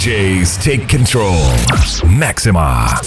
DJs take control. Maxima.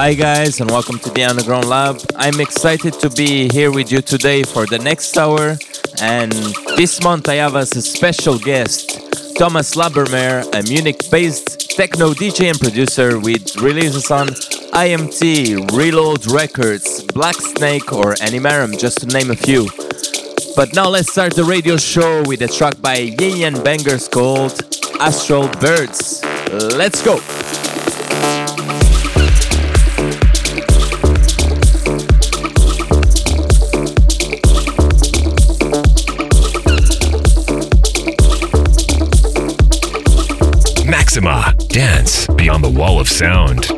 Hi, guys, and welcome to the Underground Lab. I'm excited to be here with you today for the next hour. And this month, I have as a special guest Thomas Labermair, a Munich based techno DJ and producer with releases on IMT, Reload Records, Black Snake, or Animarum, just to name a few. But now let's start the radio show with a track by Yin Yang Bangers called Astral Birds. Let's go! Dance beyond the wall of sound.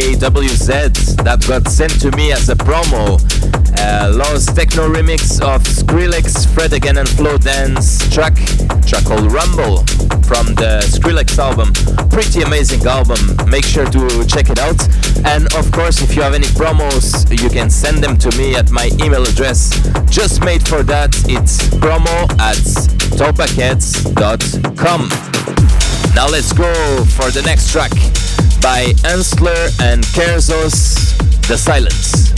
JWZ that got sent to me as a promo. Uh, LAWZ techno remix of Skrillex, Fred again and Flowdan's track, track called Rumble from the Skrillex album. Pretty amazing album. Make sure to check it out. And of course, if you have any promos, you can send them to me at my email address. Just made for that, it's promo at talkbackheads.com. Now let's go for the next track by Hanstler and Kersos, The Silence.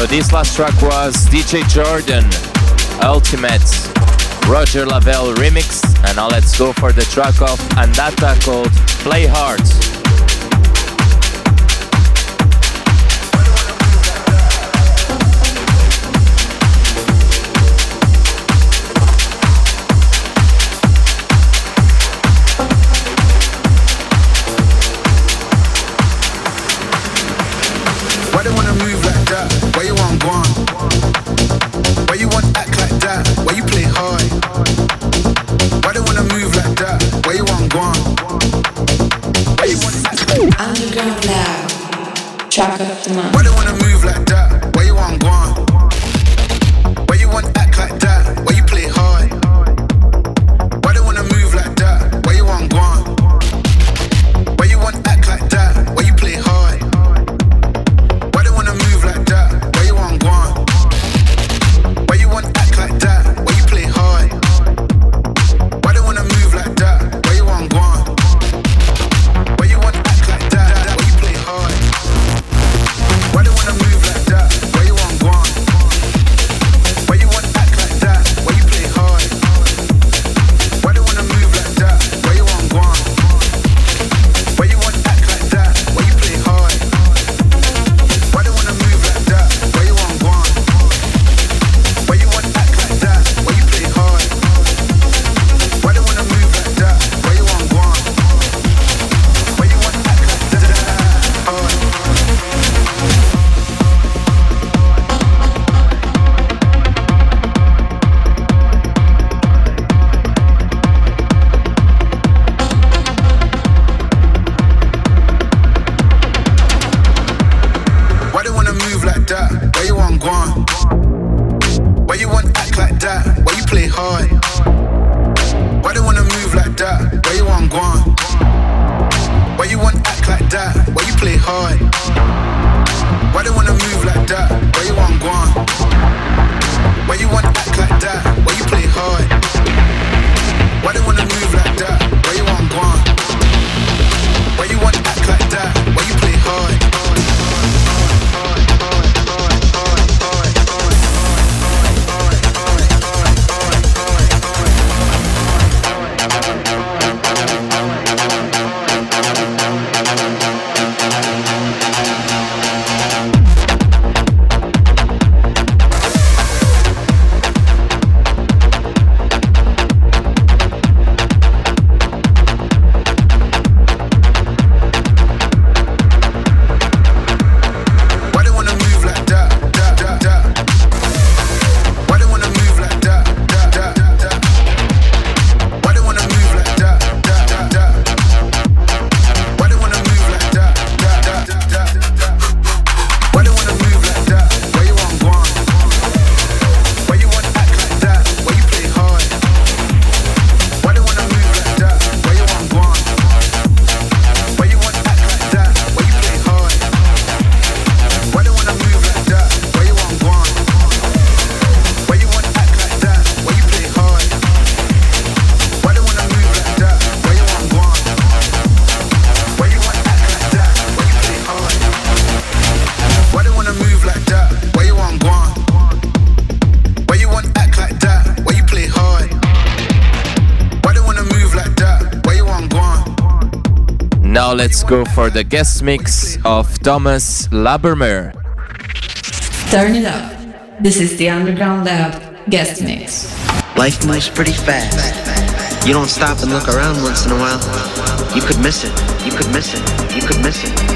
So this last track was DJ Jordan Ultimate Roger Lavelle remix and now let's go for the track of Andata called Play Hard. Go for the guest mix of Thomas Labermair. Turn it up. This is the Underground Lab guest mix. Life moves pretty fast. You don't stop and look around once in a while. You could miss it. You could miss it. You could miss it.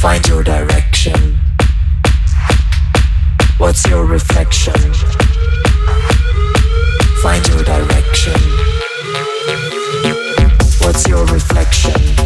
Find your direction. What's your reflection? Find your direction. What's your reflection?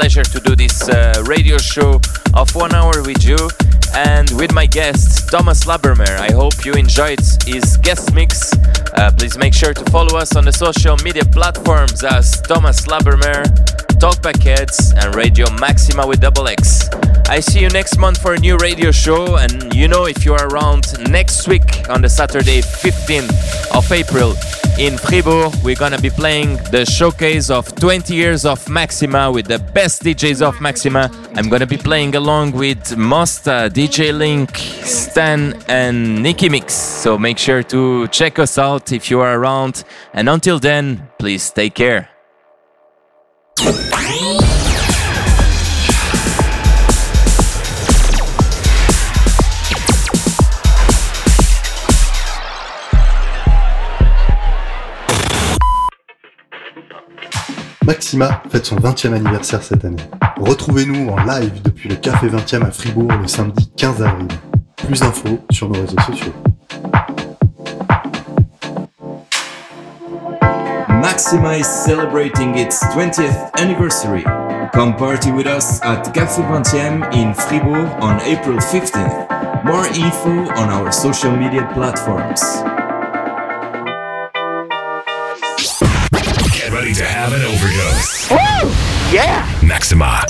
Pleasure to do this uh, radio show of one hour with you and with my guest Thomas Labermair. I hope you enjoyed his guest mix. Uh, please make sure to follow us on the social media platforms as Thomas Labermair, Talkback Heads, and Radio Maxima with double X. I see you next month for a new radio show, and you know if you are around next week on the Saturday 15th of April, in Fribourg. We're gonna be playing the showcase of 20 years of Maxima with the best DJs of Maxima. I'm gonna be playing along with Mosta, DJ Link, Stan, and Nicky Mix. So make sure to check us out if you are around. And until then, please take care. Maxima fête son 20e anniversaire cette année. Retrouvez-nous en live depuis le Café 20e à Fribourg le samedi 15 avril. Plus d'infos sur nos réseaux sociaux. Maxima is celebrating its 20th anniversary. Come party with us at Café 20e in Fribourg on April 15th. More info on our social media platforms. Get ready to have an overdose. Woo! Yeah! Maxima.